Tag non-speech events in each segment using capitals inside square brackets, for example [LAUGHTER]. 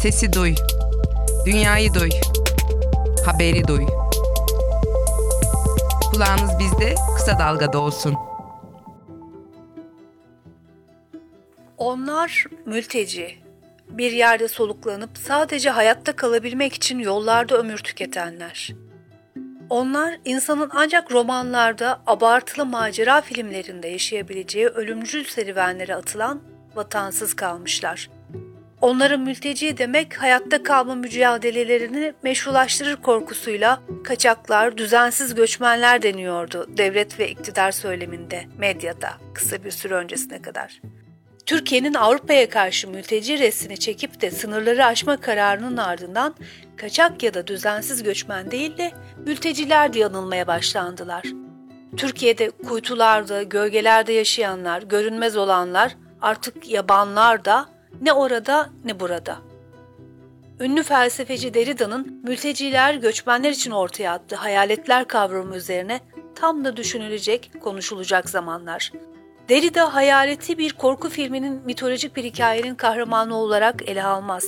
Sesi duy. Dünyayı duy. Haberi duy. Kulağınız bizde kısa dalgada olsun. Onlar mülteci. Bir yerde soluklanıp sadece hayatta kalabilmek için yollarda ömür tüketenler. Onlar insanın ancak romanlarda, abartılı macera filmlerinde yaşayabileceği ölümcül serüvenlere atılan vatansız kalmışlar. Onların mülteci demek hayatta kalma mücadelelerini meşrulaştırır korkusuyla kaçaklar, düzensiz göçmenler deniyordu devlet ve iktidar söyleminde, medyada kısa bir süre öncesine kadar. Türkiye'nin Avrupa'ya karşı mülteci resmini çekip de sınırları aşma kararının ardından kaçak ya da düzensiz göçmen değil de mülteciler diye anılmaya başlandılar. Türkiye'de kuytularda, gölgelerde yaşayanlar, görünmez olanlar artık yabanlar da ne orada ne burada. Ünlü felsefeci Derrida'nın mülteciler göçmenler için ortaya attığı hayaletler kavramı üzerine tam da düşünülecek, konuşulacak zamanlar. Derrida hayaleti bir korku filminin mitolojik bir hikayenin kahramanı olarak ele almaz.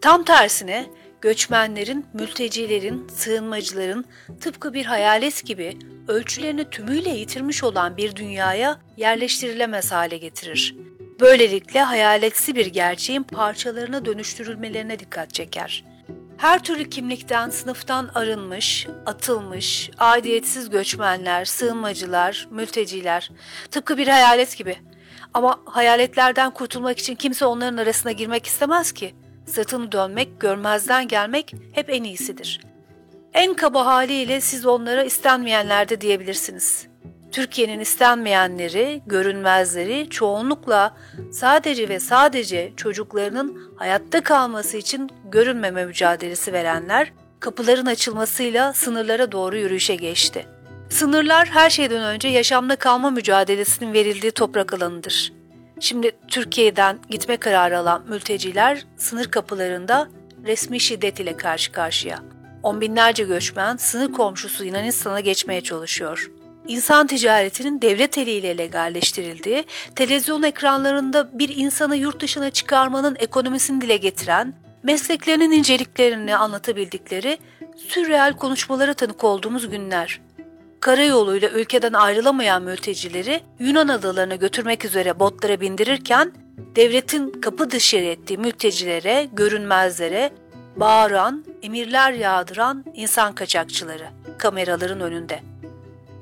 Tam tersine göçmenlerin, mültecilerin, sığınmacıların tıpkı bir hayalet gibi ölçülerini tümüyle yitirmiş olan bir dünyaya yerleştirilemez hale getirir. Böylelikle hayaletsi bir gerçeğin parçalarına dönüştürülmelerine dikkat çeker. Her türlü kimlikten, sınıftan arınmış, atılmış, aidiyetsiz göçmenler, sığınmacılar, mülteciler, tıpkı bir hayalet gibi. Ama hayaletlerden kurtulmak için kimse onların arasına girmek istemez ki. Sırtını dönmek, görmezden gelmek hep en iyisidir. En kaba haliyle siz onlara istenmeyenler de diyebilirsiniz. Türkiye'nin istenmeyenleri, görünmezleri çoğunlukla sadece ve sadece çocuklarının hayatta kalması için görünmeme mücadelesi verenler, kapıların açılmasıyla sınırlara doğru yürüyüşe geçti. Sınırlar her şeyden önce yaşamda kalma mücadelesinin verildiği toprak alanıdır. Şimdi Türkiye'den gitme kararı alan mülteciler sınır kapılarında resmi şiddet ile karşı karşıya. On binlerce göçmen sınır komşusu Yunanistan'a geçmeye çalışıyor. İnsan ticaretinin devlet eliyle legalleştirildiği, televizyon ekranlarında bir insanı yurt dışına çıkarmanın ekonomisini dile getiren, mesleklerinin inceliklerini anlatabildikleri sürreal konuşmalara tanık olduğumuz günler. Karayoluyla ülkeden ayrılamayan mültecileri Yunan adalarına götürmek üzere botlara bindirirken devletin kapı dışarı ettiği mültecilere, görünmezlere, bağıran, emirler yağdıran insan kaçakçıları kameraların önünde.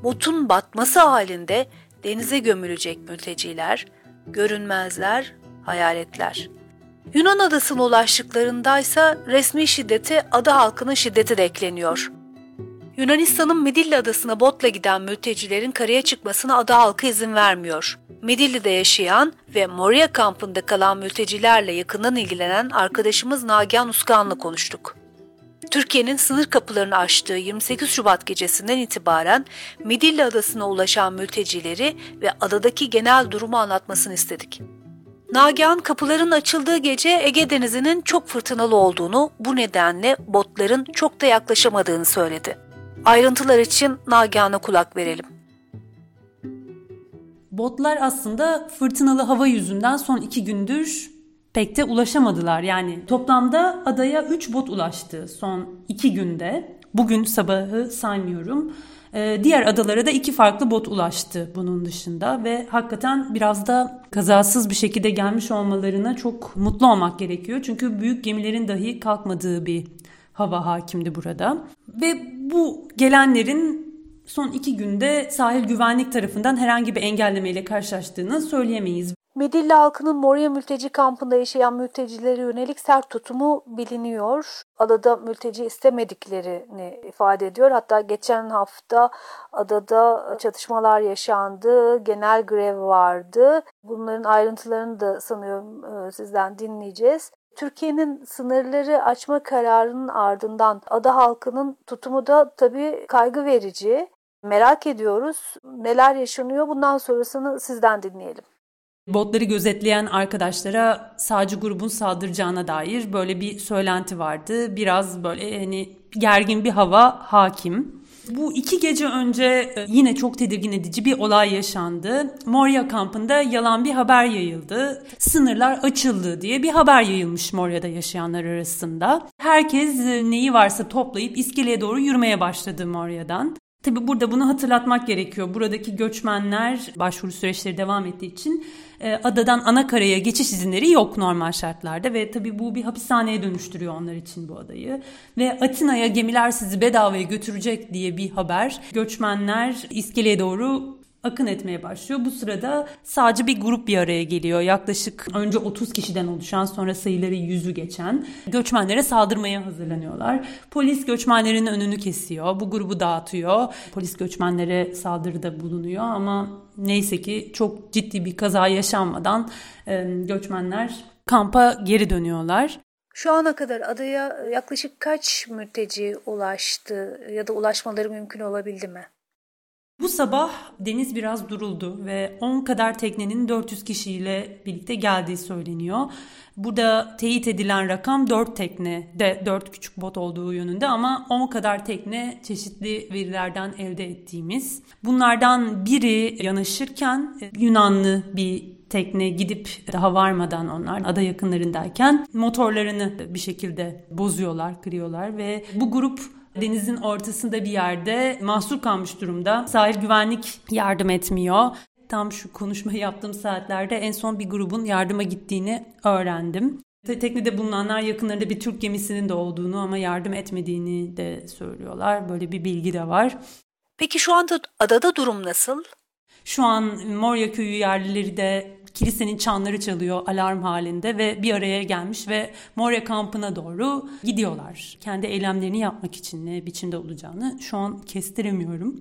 Botun batması halinde denize gömülecek mülteciler, görünmezler, hayaletler. Yunan adasına ulaştıklarındaysa resmi şiddete ada halkının şiddeti de ekleniyor. Yunanistan'ın Midilli adasına botla giden mültecilerin karaya çıkmasına ada halkı izin vermiyor. Midilli'de yaşayan ve Moria kampında kalan mültecilerle yakından ilgilenen arkadaşımız Nagihan Uskan'la konuştuk. Türkiye'nin sınır kapılarını açtığı 28 Şubat gecesinden itibaren Midilli Adası'na ulaşan mültecileri ve adadaki genel durumu anlatmasını istedik. Nagihan kapıların açıldığı gece Ege Denizi'nin çok fırtınalı olduğunu, bu nedenle botların çok da yaklaşamadığını söyledi. Ayrıntılar için Nagihan'a kulak verelim. Botlar aslında fırtınalı hava yüzünden son iki gündür pek de ulaşamadılar. Yani toplamda adaya 3 bot ulaştı son 2 günde. Bugün sabahı saymıyorum. Ee, diğer adalara da iki farklı bot ulaştı bunun dışında ve hakikaten biraz da kazasız bir şekilde gelmiş olmalarına çok mutlu olmak gerekiyor. Çünkü büyük gemilerin dahi kalkmadığı bir hava hakimdi burada. Ve bu gelenlerin son iki günde sahil güvenlik tarafından herhangi bir engellemeyle karşılaştığını söyleyemeyiz. Midilli halkının Moria mülteci kampında yaşayan mültecilere yönelik sert tutumu biliniyor. Adada mülteci istemediklerini ifade ediyor. Hatta geçen hafta adada çatışmalar yaşandı, genel grev vardı. Bunların ayrıntılarını da sanıyorum e, sizden dinleyeceğiz. Türkiye'nin sınırları açma kararının ardından ada halkının tutumu da tabii kaygı verici. Merak ediyoruz. Neler yaşanıyor? Bundan sonrasını sizden dinleyelim. Botları gözetleyen arkadaşlara sağcı grubun saldıracağına dair böyle bir söylenti vardı. Biraz böyle hani gergin bir hava hakim. Bu iki gece önce e, yine çok tedirgin edici bir olay yaşandı. Moria kampında yalan bir haber yayıldı. Sınırlar açıldı diye bir haber yayılmış Moria'da yaşayanlar arasında. Herkes e, neyi varsa toplayıp iskeleye doğru yürümeye başladı Moria'dan. Tabi burada bunu hatırlatmak gerekiyor. Buradaki göçmenler başvuru süreçleri devam ettiği için e, adadan ana karaya geçiş izinleri yok normal şartlarda ve tabi bu bir hapishaneye dönüştürüyor onlar için bu adayı. Ve Atina'ya gemiler sizi bedavaya götürecek diye bir haber. Göçmenler iskeleye doğru akın etmeye başlıyor. Bu sırada sadece bir grup bir araya geliyor. Yaklaşık önce 30 kişiden oluşan sonra sayıları yüzü geçen göçmenlere saldırmaya hazırlanıyorlar. Polis göçmenlerin önünü kesiyor. Bu grubu dağıtıyor. Polis göçmenlere saldırıda bulunuyor ama neyse ki çok ciddi bir kaza yaşanmadan göçmenler kampa geri dönüyorlar. Şu ana kadar adaya yaklaşık kaç mülteci ulaştı ya da ulaşmaları mümkün olabildi mi? Bu sabah deniz biraz duruldu ve 10 kadar teknenin 400 kişiyle birlikte geldiği söyleniyor. Burada teyit edilen rakam 4 tekne de 4 küçük bot olduğu yönünde ama 10 kadar tekne çeşitli verilerden elde ettiğimiz. Bunlardan biri yanaşırken Yunanlı bir tekne gidip daha varmadan onlar ada yakınlarındayken motorlarını bir şekilde bozuyorlar, kırıyorlar ve bu grup denizin ortasında bir yerde mahsur kalmış durumda. Sahil güvenlik yardım etmiyor. Tam şu konuşmayı yaptığım saatlerde en son bir grubun yardıma gittiğini öğrendim. Teknede bulunanlar yakınlarında bir Türk gemisinin de olduğunu ama yardım etmediğini de söylüyorlar. Böyle bir bilgi de var. Peki şu anda adada durum nasıl? Şu an Moria köyü yerlileri de kilisenin çanları çalıyor alarm halinde ve bir araya gelmiş ve Moria kampına doğru gidiyorlar. Kendi eylemlerini yapmak için ne biçimde olacağını şu an kestiremiyorum.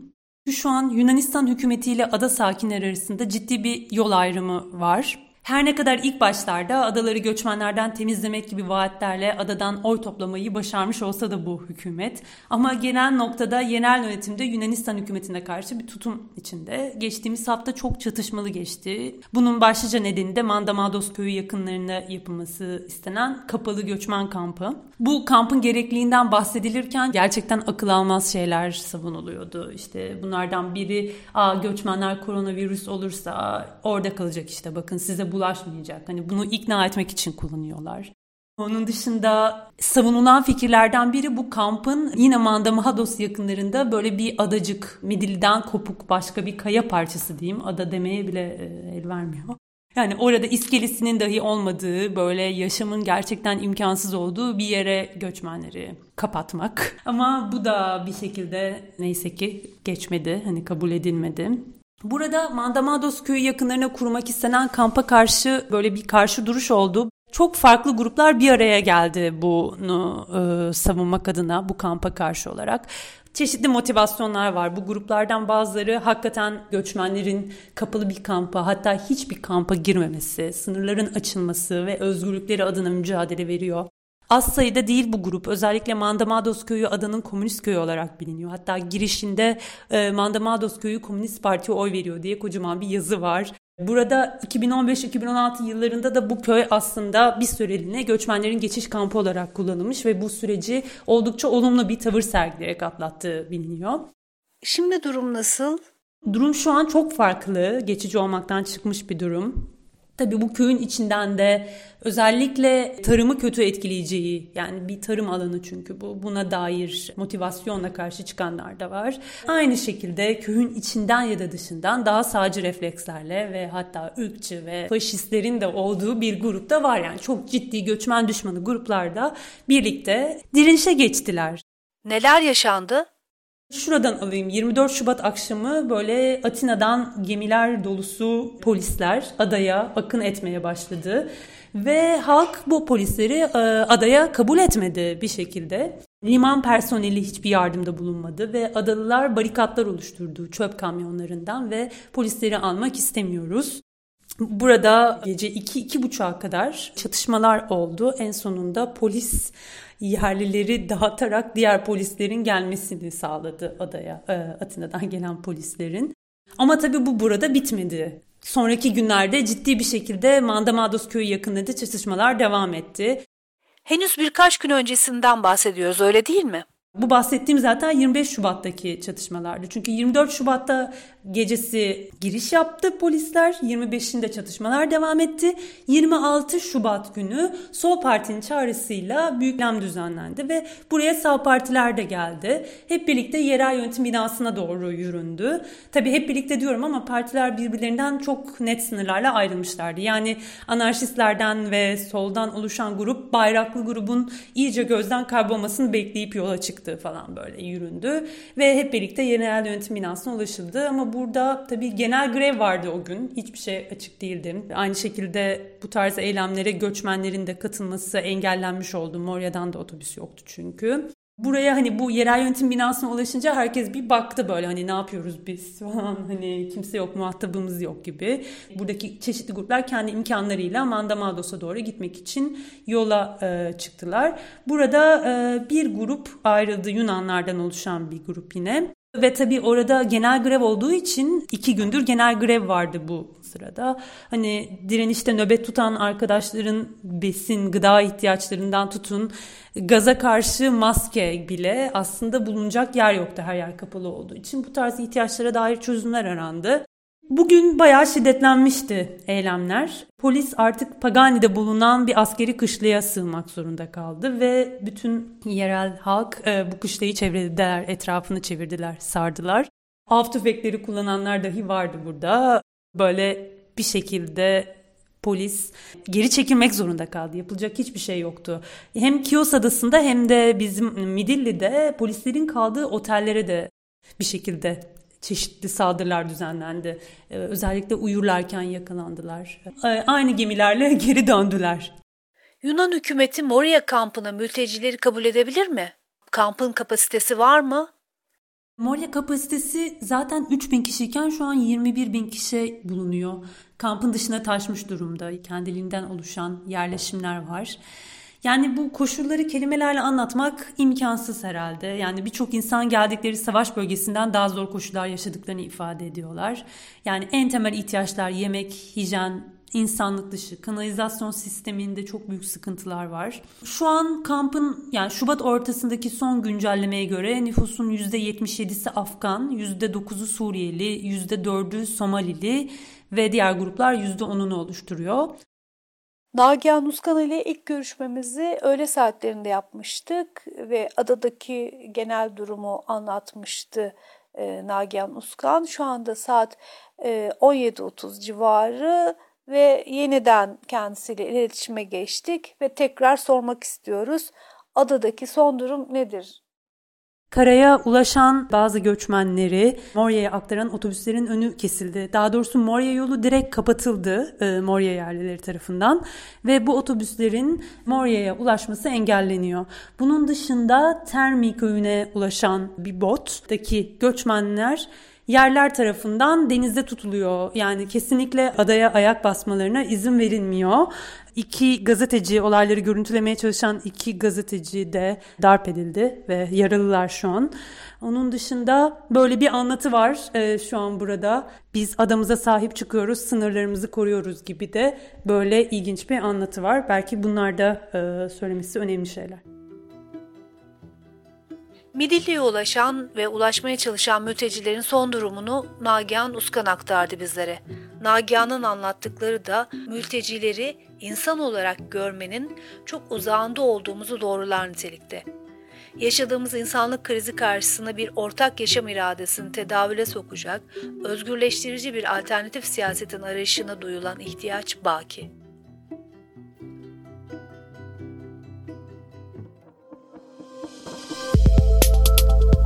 Şu an Yunanistan hükümetiyle ada sakinleri arasında ciddi bir yol ayrımı var. Her ne kadar ilk başlarda adaları göçmenlerden temizlemek gibi vaatlerle adadan oy toplamayı başarmış olsa da bu hükümet ama genel noktada yerel yönetimde Yunanistan hükümetine karşı bir tutum içinde. Geçtiğimiz hafta çok çatışmalı geçti. Bunun başlıca nedeni de Mandamados köyü yakınlarında yapılması istenen kapalı göçmen kampı. Bu kampın gerekliliğinden bahsedilirken gerçekten akıl almaz şeyler savunuluyordu. İşte bunlardan biri Aa, göçmenler koronavirüs olursa orada kalacak işte bakın size bulaşmayacak. Hani bunu ikna etmek için kullanıyorlar. Onun dışında savunulan fikirlerden biri bu kampın yine Mandamahados yakınlarında böyle bir adacık, Midilli'den kopuk başka bir kaya parçası diyeyim. Ada demeye bile e, el vermiyor. Yani orada iskelesinin dahi olmadığı, böyle yaşamın gerçekten imkansız olduğu bir yere göçmenleri kapatmak. Ama bu da bir şekilde neyse ki geçmedi, hani kabul edilmedi. Burada Mandamados köyü yakınlarına kurmak istenen kampa karşı böyle bir karşı duruş oldu. Çok farklı gruplar bir araya geldi bunu e, savunmak adına bu kampa karşı olarak. Çeşitli motivasyonlar var. Bu gruplardan bazıları hakikaten göçmenlerin kapalı bir kampa hatta hiçbir kampa girmemesi, sınırların açılması ve özgürlükleri adına mücadele veriyor. Az sayıda değil bu grup. Özellikle Mandamados köyü adanın komünist köyü olarak biliniyor. Hatta girişinde e, Mandamados köyü Komünist Parti'ye oy veriyor diye kocaman bir yazı var. Burada 2015-2016 yıllarında da bu köy aslında bir süreliğine göçmenlerin geçiş kampı olarak kullanılmış ve bu süreci oldukça olumlu bir tavır sergileyerek atlattığı biliniyor. Şimdi durum nasıl? Durum şu an çok farklı. Geçici olmaktan çıkmış bir durum. Tabii bu köyün içinden de özellikle tarımı kötü etkileyeceği yani bir tarım alanı çünkü bu buna dair motivasyonla karşı çıkanlar da var. Aynı şekilde köyün içinden ya da dışından daha sağcı reflekslerle ve hatta ırkçı ve faşistlerin de olduğu bir grupta var yani çok ciddi göçmen düşmanı gruplarda birlikte direnişe geçtiler. Neler yaşandı? Şuradan alayım 24 Şubat akşamı böyle Atina'dan gemiler dolusu polisler adaya akın etmeye başladı. Ve halk bu polisleri e, adaya kabul etmedi bir şekilde. Liman personeli hiçbir yardımda bulunmadı ve adalılar barikatlar oluşturdu çöp kamyonlarından ve polisleri almak istemiyoruz. Burada gece 2-2.30'a kadar çatışmalar oldu. En sonunda polis yerlileri dağıtarak diğer polislerin gelmesini sağladı adaya, e, Atina'dan gelen polislerin. Ama tabii bu burada bitmedi. Sonraki günlerde ciddi bir şekilde Mandamados köyü yakınında çatışmalar devam etti. Henüz birkaç gün öncesinden bahsediyoruz öyle değil mi? Bu bahsettiğim zaten 25 Şubat'taki çatışmalardı. Çünkü 24 Şubat'ta gecesi giriş yaptı polisler. 25'inde çatışmalar devam etti. 26 Şubat günü Sol Parti'nin çağrısıyla büyüklem düzenlendi ve buraya sağ partiler de geldi. Hep birlikte yerel yönetim binasına doğru yüründü. Tabii hep birlikte diyorum ama partiler birbirlerinden çok net sınırlarla ayrılmışlardı. Yani anarşistlerden ve soldan oluşan grup bayraklı grubun iyice gözden kaybolmasını bekleyip yola çıktı falan böyle yüründü. Ve hep birlikte yerel yönetim binasına ulaşıldı ama burada tabii genel grev vardı o gün. Hiçbir şey açık değildi. Aynı şekilde bu tarz eylemlere göçmenlerin de katılması engellenmiş oldu. Moria'dan da otobüs yoktu çünkü. Buraya hani bu yerel yönetim binasına ulaşınca herkes bir baktı böyle hani ne yapıyoruz biz [LAUGHS] falan hani kimse yok muhatabımız yok gibi. Buradaki çeşitli gruplar kendi imkanlarıyla Amanda Mados'a doğru gitmek için yola e, çıktılar. Burada e, bir grup ayrıldı Yunanlardan oluşan bir grup yine. Ve tabii orada genel grev olduğu için iki gündür genel grev vardı bu sırada. Hani direnişte nöbet tutan arkadaşların besin, gıda ihtiyaçlarından tutun gaza karşı maske bile aslında bulunacak yer yoktu her yer kapalı olduğu için. Bu tarz ihtiyaçlara dair çözümler arandı. Bugün bayağı şiddetlenmişti eylemler. Polis artık Pagani'de bulunan bir askeri kışlaya sığmak zorunda kaldı ve bütün yerel halk e, bu kışlayı çevrediler, etrafını çevirdiler, sardılar. Av tüfekleri kullananlar dahi vardı burada. Böyle bir şekilde polis geri çekilmek zorunda kaldı. Yapılacak hiçbir şey yoktu. Hem Kios Adası'nda hem de bizim Midilli'de polislerin kaldığı otellere de bir şekilde çeşitli saldırılar düzenlendi. Ee, özellikle uyurlarken yakalandılar. Ee, aynı gemilerle [LAUGHS] geri döndüler. Yunan hükümeti Moria kampına mültecileri kabul edebilir mi? Kampın kapasitesi var mı? Moria kapasitesi zaten 3 bin kişiyken şu an 21 bin kişi bulunuyor. Kampın dışına taşmış durumda. Kendiliğinden oluşan yerleşimler var. Yani bu koşulları kelimelerle anlatmak imkansız herhalde. Yani birçok insan geldikleri savaş bölgesinden daha zor koşullar yaşadıklarını ifade ediyorlar. Yani en temel ihtiyaçlar yemek, hijyen, insanlık dışı kanalizasyon sisteminde çok büyük sıkıntılar var. Şu an kampın yani Şubat ortasındaki son güncellemeye göre nüfusun %77'si Afgan, %9'u Suriyeli, %4'ü Somalili ve diğer gruplar %10'unu oluşturuyor. Nagihan Uskan ile ilk görüşmemizi öğle saatlerinde yapmıştık ve adadaki genel durumu anlatmıştı e, Nagihan Uskan. Şu anda saat e, 17.30 civarı ve yeniden kendisiyle iletişime geçtik ve tekrar sormak istiyoruz. Adadaki son durum nedir Karaya ulaşan bazı göçmenleri Moria'ya aktaran otobüslerin önü kesildi. Daha doğrusu Moria yolu direkt kapatıldı e, Moria yerlileri tarafından ve bu otobüslerin Moria'ya ulaşması engelleniyor. Bunun dışında Termi köyüne ulaşan bir bottaki göçmenler yerler tarafından denizde tutuluyor. Yani kesinlikle adaya ayak basmalarına izin verilmiyor. İki gazeteci olayları görüntülemeye çalışan iki gazeteci de darp edildi ve yaralılar şu an. Onun dışında böyle bir anlatı var e, şu an burada. Biz adamıza sahip çıkıyoruz, sınırlarımızı koruyoruz gibi de böyle ilginç bir anlatı var. Belki bunlar da e, söylemesi önemli şeyler. Midilli'ye ulaşan ve ulaşmaya çalışan mültecilerin son durumunu Nagihan Uskan aktardı bizlere. Nagihan'ın anlattıkları da mültecileri insan olarak görmenin çok uzağında olduğumuzu doğrular nitelikte. Yaşadığımız insanlık krizi karşısında bir ortak yaşam iradesini tedavüle sokacak, özgürleştirici bir alternatif siyasetin arayışına duyulan ihtiyaç baki.